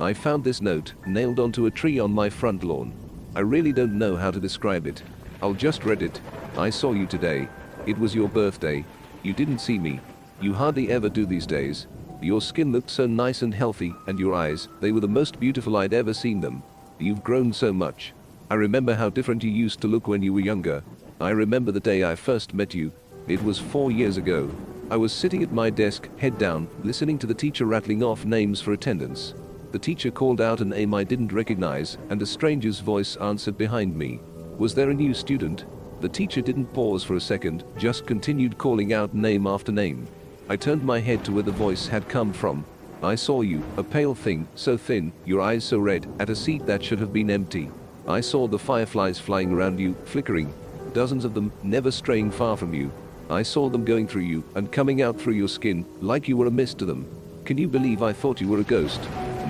I found this note nailed onto a tree on my front lawn. I really don't know how to describe it. I'll just read it. I saw you today. It was your birthday. You didn't see me. You hardly ever do these days. Your skin looked so nice and healthy, and your eyes, they were the most beautiful I'd ever seen them. You've grown so much. I remember how different you used to look when you were younger. I remember the day I first met you. It was four years ago. I was sitting at my desk, head down, listening to the teacher rattling off names for attendance. The teacher called out a name I didn't recognize, and a stranger's voice answered behind me. Was there a new student? The teacher didn't pause for a second, just continued calling out name after name. I turned my head to where the voice had come from. I saw you, a pale thing, so thin, your eyes so red, at a seat that should have been empty. I saw the fireflies flying around you, flickering, dozens of them, never straying far from you. I saw them going through you and coming out through your skin, like you were a mist to them. Can you believe I thought you were a ghost?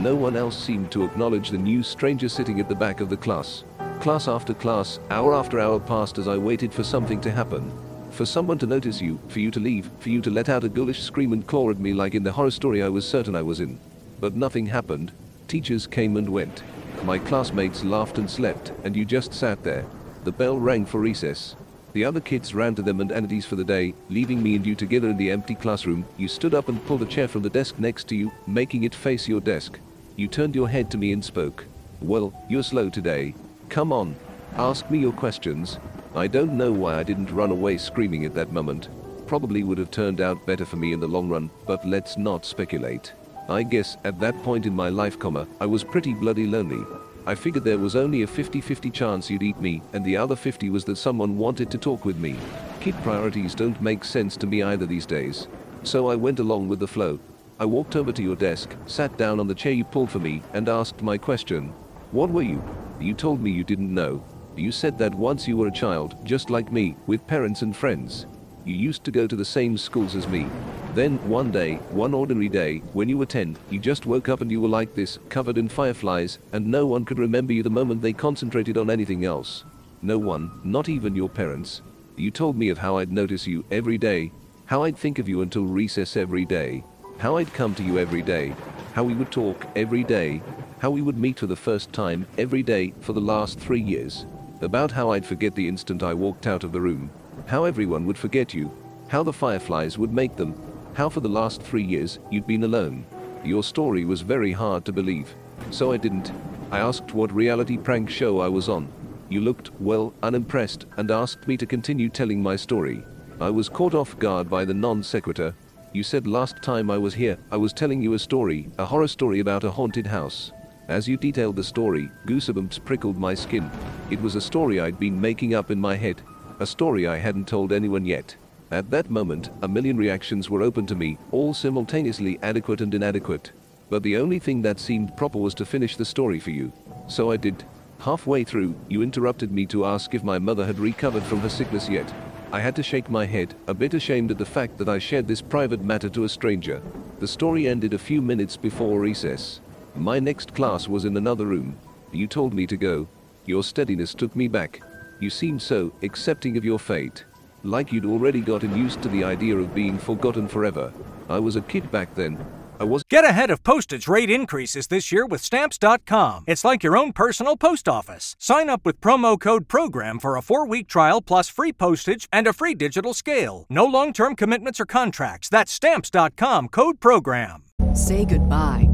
No one else seemed to acknowledge the new stranger sitting at the back of the class. Class after class, hour after hour passed as I waited for something to happen. For someone to notice you, for you to leave, for you to let out a ghoulish scream and claw at me like in the horror story I was certain I was in. But nothing happened. Teachers came and went. My classmates laughed and slept, and you just sat there. The bell rang for recess. The other kids ran to them and entities for the day, leaving me and you together in the empty classroom. You stood up and pulled a chair from the desk next to you, making it face your desk. You turned your head to me and spoke. Well, you're slow today. Come on. Ask me your questions. I don't know why I didn't run away screaming at that moment. Probably would have turned out better for me in the long run, but let's not speculate. I guess at that point in my life, comma, I was pretty bloody lonely. I figured there was only a 50-50 chance you'd eat me, and the other 50 was that someone wanted to talk with me. Kid priorities don't make sense to me either these days. So I went along with the flow. I walked over to your desk, sat down on the chair you pulled for me, and asked my question. What were you? You told me you didn't know. You said that once you were a child, just like me, with parents and friends. You used to go to the same schools as me. Then, one day, one ordinary day, when you were 10, you just woke up and you were like this, covered in fireflies, and no one could remember you the moment they concentrated on anything else. No one, not even your parents. You told me of how I'd notice you every day, how I'd think of you until recess every day, how I'd come to you every day, how we would talk every day, how we would meet for the first time every day for the last three years, about how I'd forget the instant I walked out of the room, how everyone would forget you, how the fireflies would make them, how for the last three years you'd been alone. Your story was very hard to believe, so I didn't. I asked what reality prank show I was on. You looked, well, unimpressed and asked me to continue telling my story. I was caught off guard by the non sequitur, you said last time I was here, I was telling you a story, a horror story about a haunted house. As you detailed the story, goosebumps prickled my skin. It was a story I'd been making up in my head, a story I hadn't told anyone yet. At that moment, a million reactions were open to me, all simultaneously adequate and inadequate. But the only thing that seemed proper was to finish the story for you. So I did. Halfway through, you interrupted me to ask if my mother had recovered from her sickness yet. I had to shake my head, a bit ashamed at the fact that I shared this private matter to a stranger. The story ended a few minutes before recess. My next class was in another room. You told me to go. Your steadiness took me back. You seemed so accepting of your fate. Like you'd already gotten used to the idea of being forgotten forever. I was a kid back then. I was Get ahead of postage rate increases this year with Stamps.com. It's like your own personal post office. Sign up with promo code PROGRAM for a four week trial plus free postage and a free digital scale. No long term commitments or contracts. That's Stamps.com code PROGRAM. Say goodbye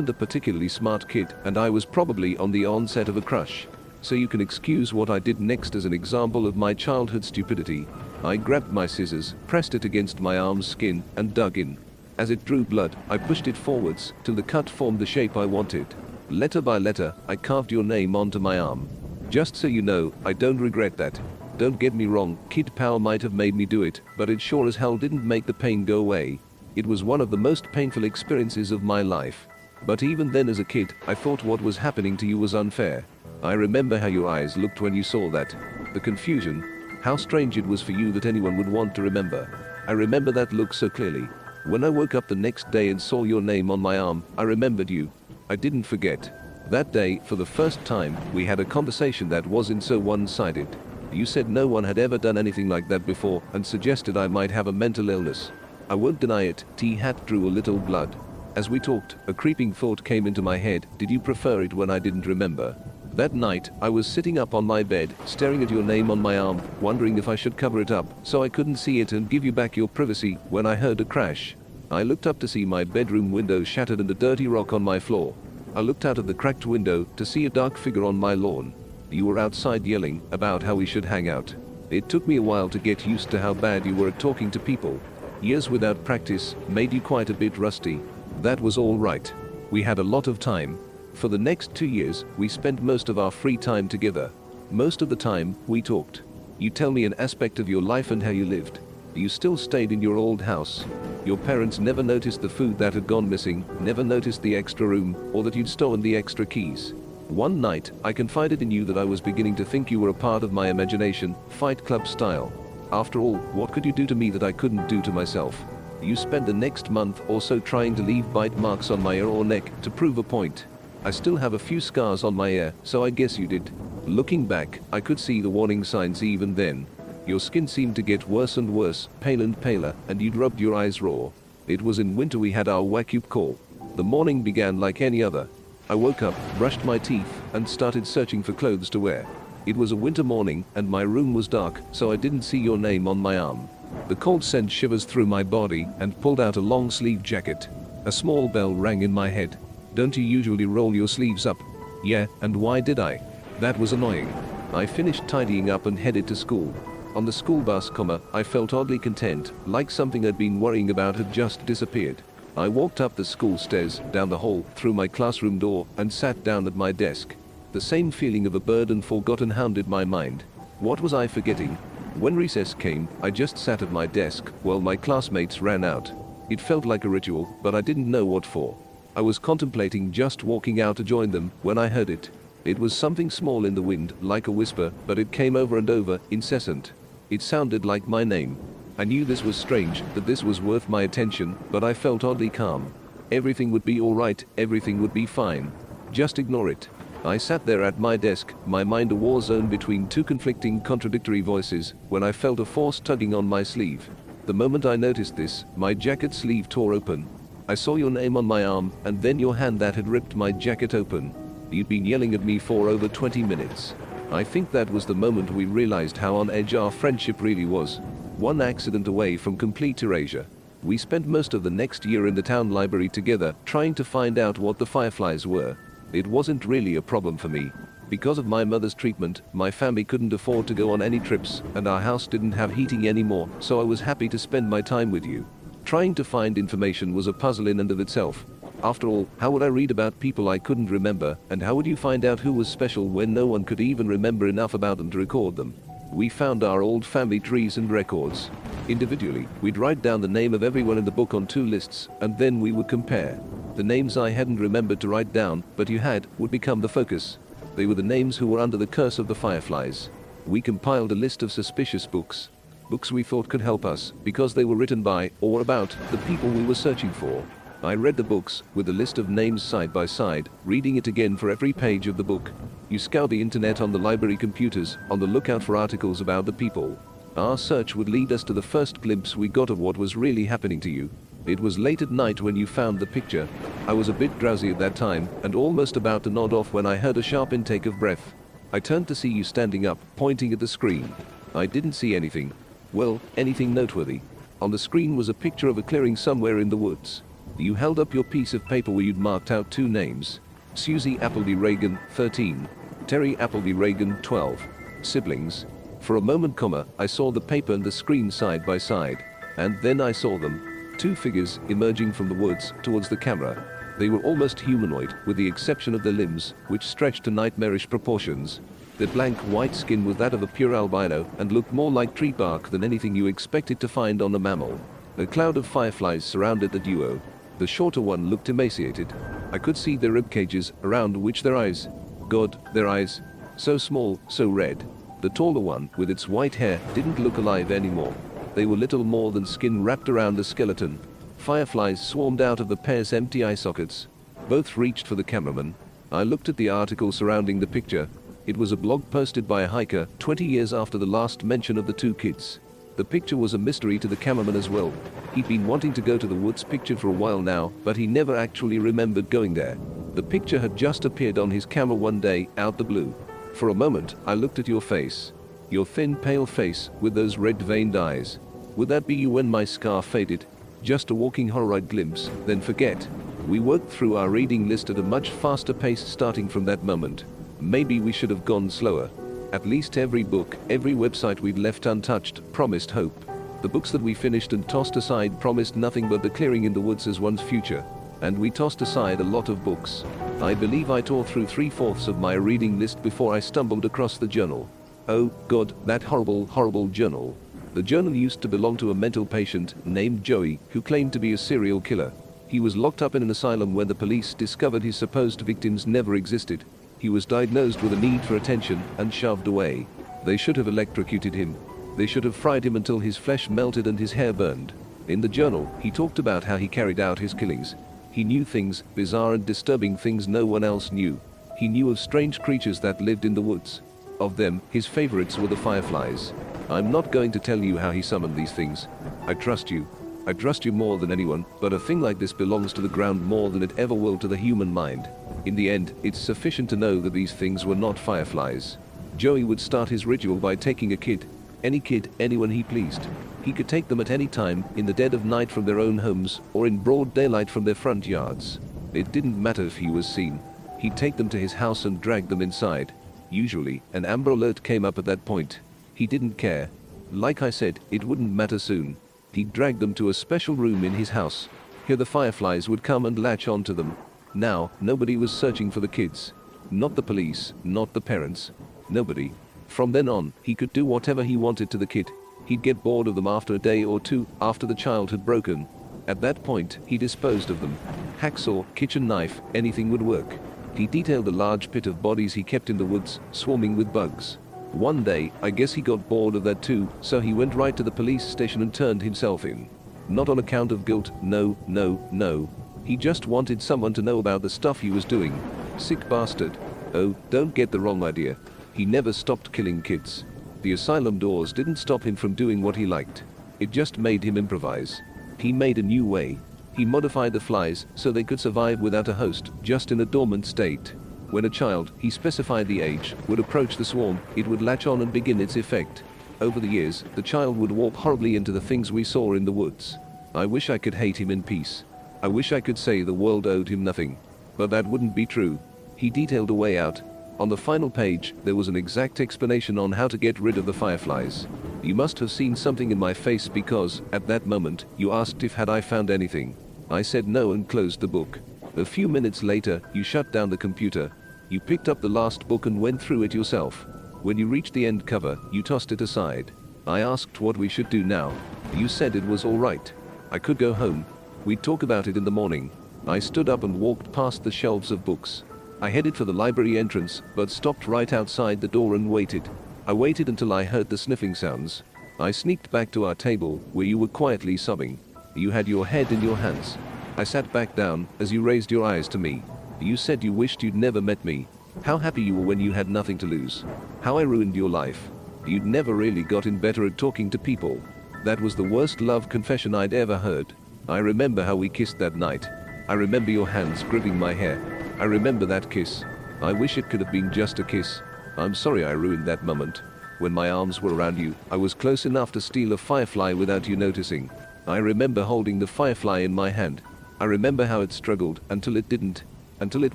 a particularly smart kid, and I was probably on the onset of a crush. So you can excuse what I did next as an example of my childhood stupidity. I grabbed my scissors, pressed it against my arm's skin, and dug in. As it drew blood, I pushed it forwards till the cut formed the shape I wanted. Letter by letter, I carved your name onto my arm. Just so you know, I don't regret that. Don't get me wrong, Kid Power might have made me do it, but it sure as hell didn't make the pain go away. It was one of the most painful experiences of my life. But even then as a kid, I thought what was happening to you was unfair. I remember how your eyes looked when you saw that. The confusion. How strange it was for you that anyone would want to remember. I remember that look so clearly. When I woke up the next day and saw your name on my arm, I remembered you. I didn't forget. That day, for the first time, we had a conversation that wasn't so one sided. You said no one had ever done anything like that before and suggested I might have a mental illness. I won't deny it, T hat drew a little blood. As we talked, a creeping thought came into my head did you prefer it when I didn't remember? That night, I was sitting up on my bed, staring at your name on my arm, wondering if I should cover it up so I couldn't see it and give you back your privacy when I heard a crash. I looked up to see my bedroom window shattered and a dirty rock on my floor. I looked out of the cracked window to see a dark figure on my lawn. You were outside yelling about how we should hang out. It took me a while to get used to how bad you were at talking to people. Years without practice made you quite a bit rusty. That was all right. We had a lot of time. For the next two years, we spent most of our free time together. Most of the time, we talked. You tell me an aspect of your life and how you lived. You still stayed in your old house. Your parents never noticed the food that had gone missing, never noticed the extra room, or that you'd stolen the extra keys. One night, I confided in you that I was beginning to think you were a part of my imagination, Fight Club style. After all, what could you do to me that I couldn't do to myself? You spent the next month or so trying to leave bite marks on my ear or neck to prove a point. I still have a few scars on my ear, so I guess you did. Looking back, I could see the warning signs even then. Your skin seemed to get worse and worse, pale and paler, and you'd rubbed your eyes raw. It was in winter we had our vacuum call. The morning began like any other. I woke up, brushed my teeth, and started searching for clothes to wear. It was a winter morning, and my room was dark, so I didn't see your name on my arm. The cold sent shivers through my body and pulled out a long sleeve jacket. A small bell rang in my head. Don't you usually roll your sleeves up? Yeah, and why did I? That was annoying. I finished tidying up and headed to school. On the school bus, comma, I felt oddly content, like something I'd been worrying about had just disappeared. I walked up the school stairs, down the hall, through my classroom door, and sat down at my desk. The same feeling of a burden forgotten hounded my mind. What was I forgetting? When recess came, I just sat at my desk while my classmates ran out. It felt like a ritual, but I didn't know what for. I was contemplating just walking out to join them when I heard it. It was something small in the wind, like a whisper, but it came over and over, incessant. It sounded like my name. I knew this was strange, that this was worth my attention, but I felt oddly calm. Everything would be alright, everything would be fine. Just ignore it. I sat there at my desk, my mind a war zone between two conflicting, contradictory voices, when I felt a force tugging on my sleeve. The moment I noticed this, my jacket sleeve tore open. I saw your name on my arm, and then your hand that had ripped my jacket open. You'd been yelling at me for over 20 minutes. I think that was the moment we realized how on edge our friendship really was. One accident away from complete erasure. We spent most of the next year in the town library together, trying to find out what the fireflies were. It wasn't really a problem for me. Because of my mother's treatment, my family couldn't afford to go on any trips, and our house didn't have heating anymore, so I was happy to spend my time with you. Trying to find information was a puzzle in and of itself. After all, how would I read about people I couldn't remember, and how would you find out who was special when no one could even remember enough about them to record them? We found our old family trees and records. Individually, we'd write down the name of everyone in the book on two lists, and then we would compare. The names I hadn't remembered to write down, but you had, would become the focus. They were the names who were under the curse of the fireflies. We compiled a list of suspicious books. Books we thought could help us, because they were written by, or about, the people we were searching for. I read the books, with the list of names side by side, reading it again for every page of the book. You scour the internet on the library computers, on the lookout for articles about the people. Our search would lead us to the first glimpse we got of what was really happening to you. It was late at night when you found the picture. I was a bit drowsy at that time, and almost about to nod off when I heard a sharp intake of breath. I turned to see you standing up, pointing at the screen. I didn't see anything. Well, anything noteworthy. On the screen was a picture of a clearing somewhere in the woods. You held up your piece of paper where you'd marked out two names. Susie Appleby Reagan, 13. Terry Appleby Reagan, 12. Siblings. For a moment, comma, I saw the paper and the screen side by side. And then I saw them. Two figures emerging from the woods towards the camera. They were almost humanoid, with the exception of their limbs, which stretched to nightmarish proportions. Their blank white skin was that of a pure albino and looked more like tree bark than anything you expected to find on a mammal. A cloud of fireflies surrounded the duo. The shorter one looked emaciated. I could see their rib cages, around which their eyes. God, their eyes. So small, so red. The taller one, with its white hair, didn't look alive anymore. They were little more than skin wrapped around the skeleton. Fireflies swarmed out of the pair's empty eye sockets. Both reached for the cameraman. I looked at the article surrounding the picture. It was a blog posted by a hiker 20 years after the last mention of the two kids. The picture was a mystery to the cameraman as well. He'd been wanting to go to the woods picture for a while now, but he never actually remembered going there. The picture had just appeared on his camera one day, out the blue. For a moment, I looked at your face. Your thin, pale face, with those red veined eyes. Would that be you when my scar faded? Just a walking horror-eyed glimpse, then forget. We worked through our reading list at a much faster pace starting from that moment. Maybe we should have gone slower. At least every book, every website we'd left untouched, promised hope. The books that we finished and tossed aside promised nothing but the clearing in the woods as one's future. And we tossed aside a lot of books. I believe I tore through three-fourths of my reading list before I stumbled across the journal. Oh, God, that horrible, horrible journal. The journal used to belong to a mental patient named Joey who claimed to be a serial killer. He was locked up in an asylum where the police discovered his supposed victims never existed. He was diagnosed with a need for attention and shoved away. They should have electrocuted him. They should have fried him until his flesh melted and his hair burned. In the journal, he talked about how he carried out his killings. He knew things, bizarre and disturbing things no one else knew. He knew of strange creatures that lived in the woods. Of them, his favorites were the fireflies. I'm not going to tell you how he summoned these things. I trust you. I trust you more than anyone, but a thing like this belongs to the ground more than it ever will to the human mind. In the end, it's sufficient to know that these things were not fireflies. Joey would start his ritual by taking a kid, any kid, anyone he pleased. He could take them at any time, in the dead of night from their own homes, or in broad daylight from their front yards. It didn't matter if he was seen. He'd take them to his house and drag them inside. Usually, an Amber Alert came up at that point. He didn't care. Like I said, it wouldn't matter soon. He'd drag them to a special room in his house. Here the fireflies would come and latch onto them. Now, nobody was searching for the kids. Not the police, not the parents. Nobody. From then on, he could do whatever he wanted to the kid. He'd get bored of them after a day or two, after the child had broken. At that point, he disposed of them. Hacksaw, kitchen knife, anything would work. He detailed a large pit of bodies he kept in the woods, swarming with bugs. One day, I guess he got bored of that too, so he went right to the police station and turned himself in. Not on account of guilt, no, no, no. He just wanted someone to know about the stuff he was doing. Sick bastard. Oh, don't get the wrong idea. He never stopped killing kids. The asylum doors didn't stop him from doing what he liked. It just made him improvise. He made a new way. He modified the flies so they could survive without a host, just in a dormant state. When a child, he specified the age, would approach the swarm, it would latch on and begin its effect. Over the years, the child would walk horribly into the things we saw in the woods. I wish I could hate him in peace. I wish I could say the world owed him nothing. But that wouldn't be true. He detailed a way out. On the final page, there was an exact explanation on how to get rid of the fireflies. You must have seen something in my face because, at that moment, you asked if had I found anything. I said no and closed the book. A few minutes later, you shut down the computer. You picked up the last book and went through it yourself. When you reached the end cover, you tossed it aside. I asked what we should do now. You said it was all right. I could go home. We'd talk about it in the morning. I stood up and walked past the shelves of books. I headed for the library entrance, but stopped right outside the door and waited. I waited until I heard the sniffing sounds. I sneaked back to our table, where you were quietly sobbing. You had your head in your hands. I sat back down as you raised your eyes to me. You said you wished you'd never met me. How happy you were when you had nothing to lose. How I ruined your life. You'd never really gotten better at talking to people. That was the worst love confession I'd ever heard. I remember how we kissed that night. I remember your hands gripping my hair. I remember that kiss. I wish it could have been just a kiss. I'm sorry I ruined that moment. When my arms were around you, I was close enough to steal a firefly without you noticing. I remember holding the firefly in my hand. I remember how it struggled until it didn't, until it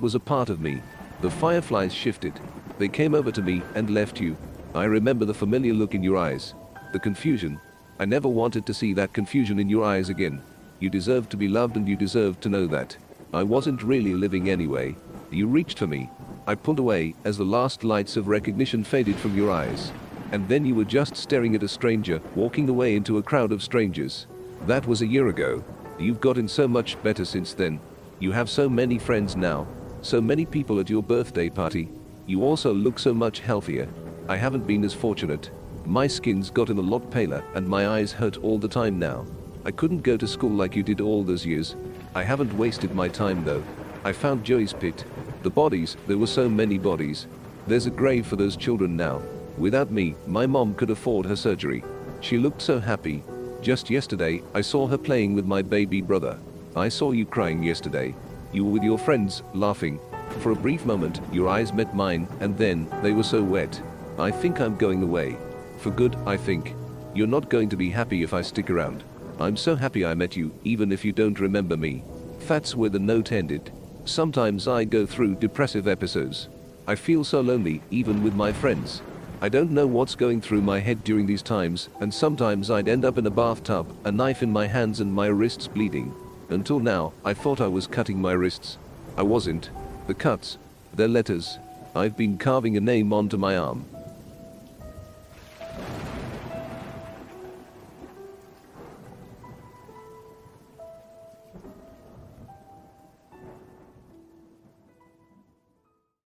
was a part of me. The fireflies shifted. They came over to me and left you. I remember the familiar look in your eyes. The confusion. I never wanted to see that confusion in your eyes again. You deserved to be loved and you deserved to know that. I wasn't really living anyway. You reached for me. I pulled away as the last lights of recognition faded from your eyes. And then you were just staring at a stranger, walking away into a crowd of strangers. That was a year ago. You've gotten so much better since then. You have so many friends now. So many people at your birthday party. You also look so much healthier. I haven't been as fortunate. My skin's gotten a lot paler and my eyes hurt all the time now. I couldn't go to school like you did all those years. I haven't wasted my time though. I found Joey's pit. The bodies, there were so many bodies. There's a grave for those children now. Without me, my mom could afford her surgery. She looked so happy. Just yesterday, I saw her playing with my baby brother. I saw you crying yesterday. You were with your friends, laughing. For a brief moment, your eyes met mine, and then, they were so wet. I think I'm going away. For good, I think. You're not going to be happy if I stick around. I'm so happy I met you, even if you don't remember me. That's where the note ended. Sometimes I go through depressive episodes. I feel so lonely, even with my friends. I don't know what's going through my head during these times, and sometimes I'd end up in a bathtub, a knife in my hands and my wrists bleeding. Until now, I thought I was cutting my wrists. I wasn't. The cuts, they're letters. I've been carving a name onto my arm.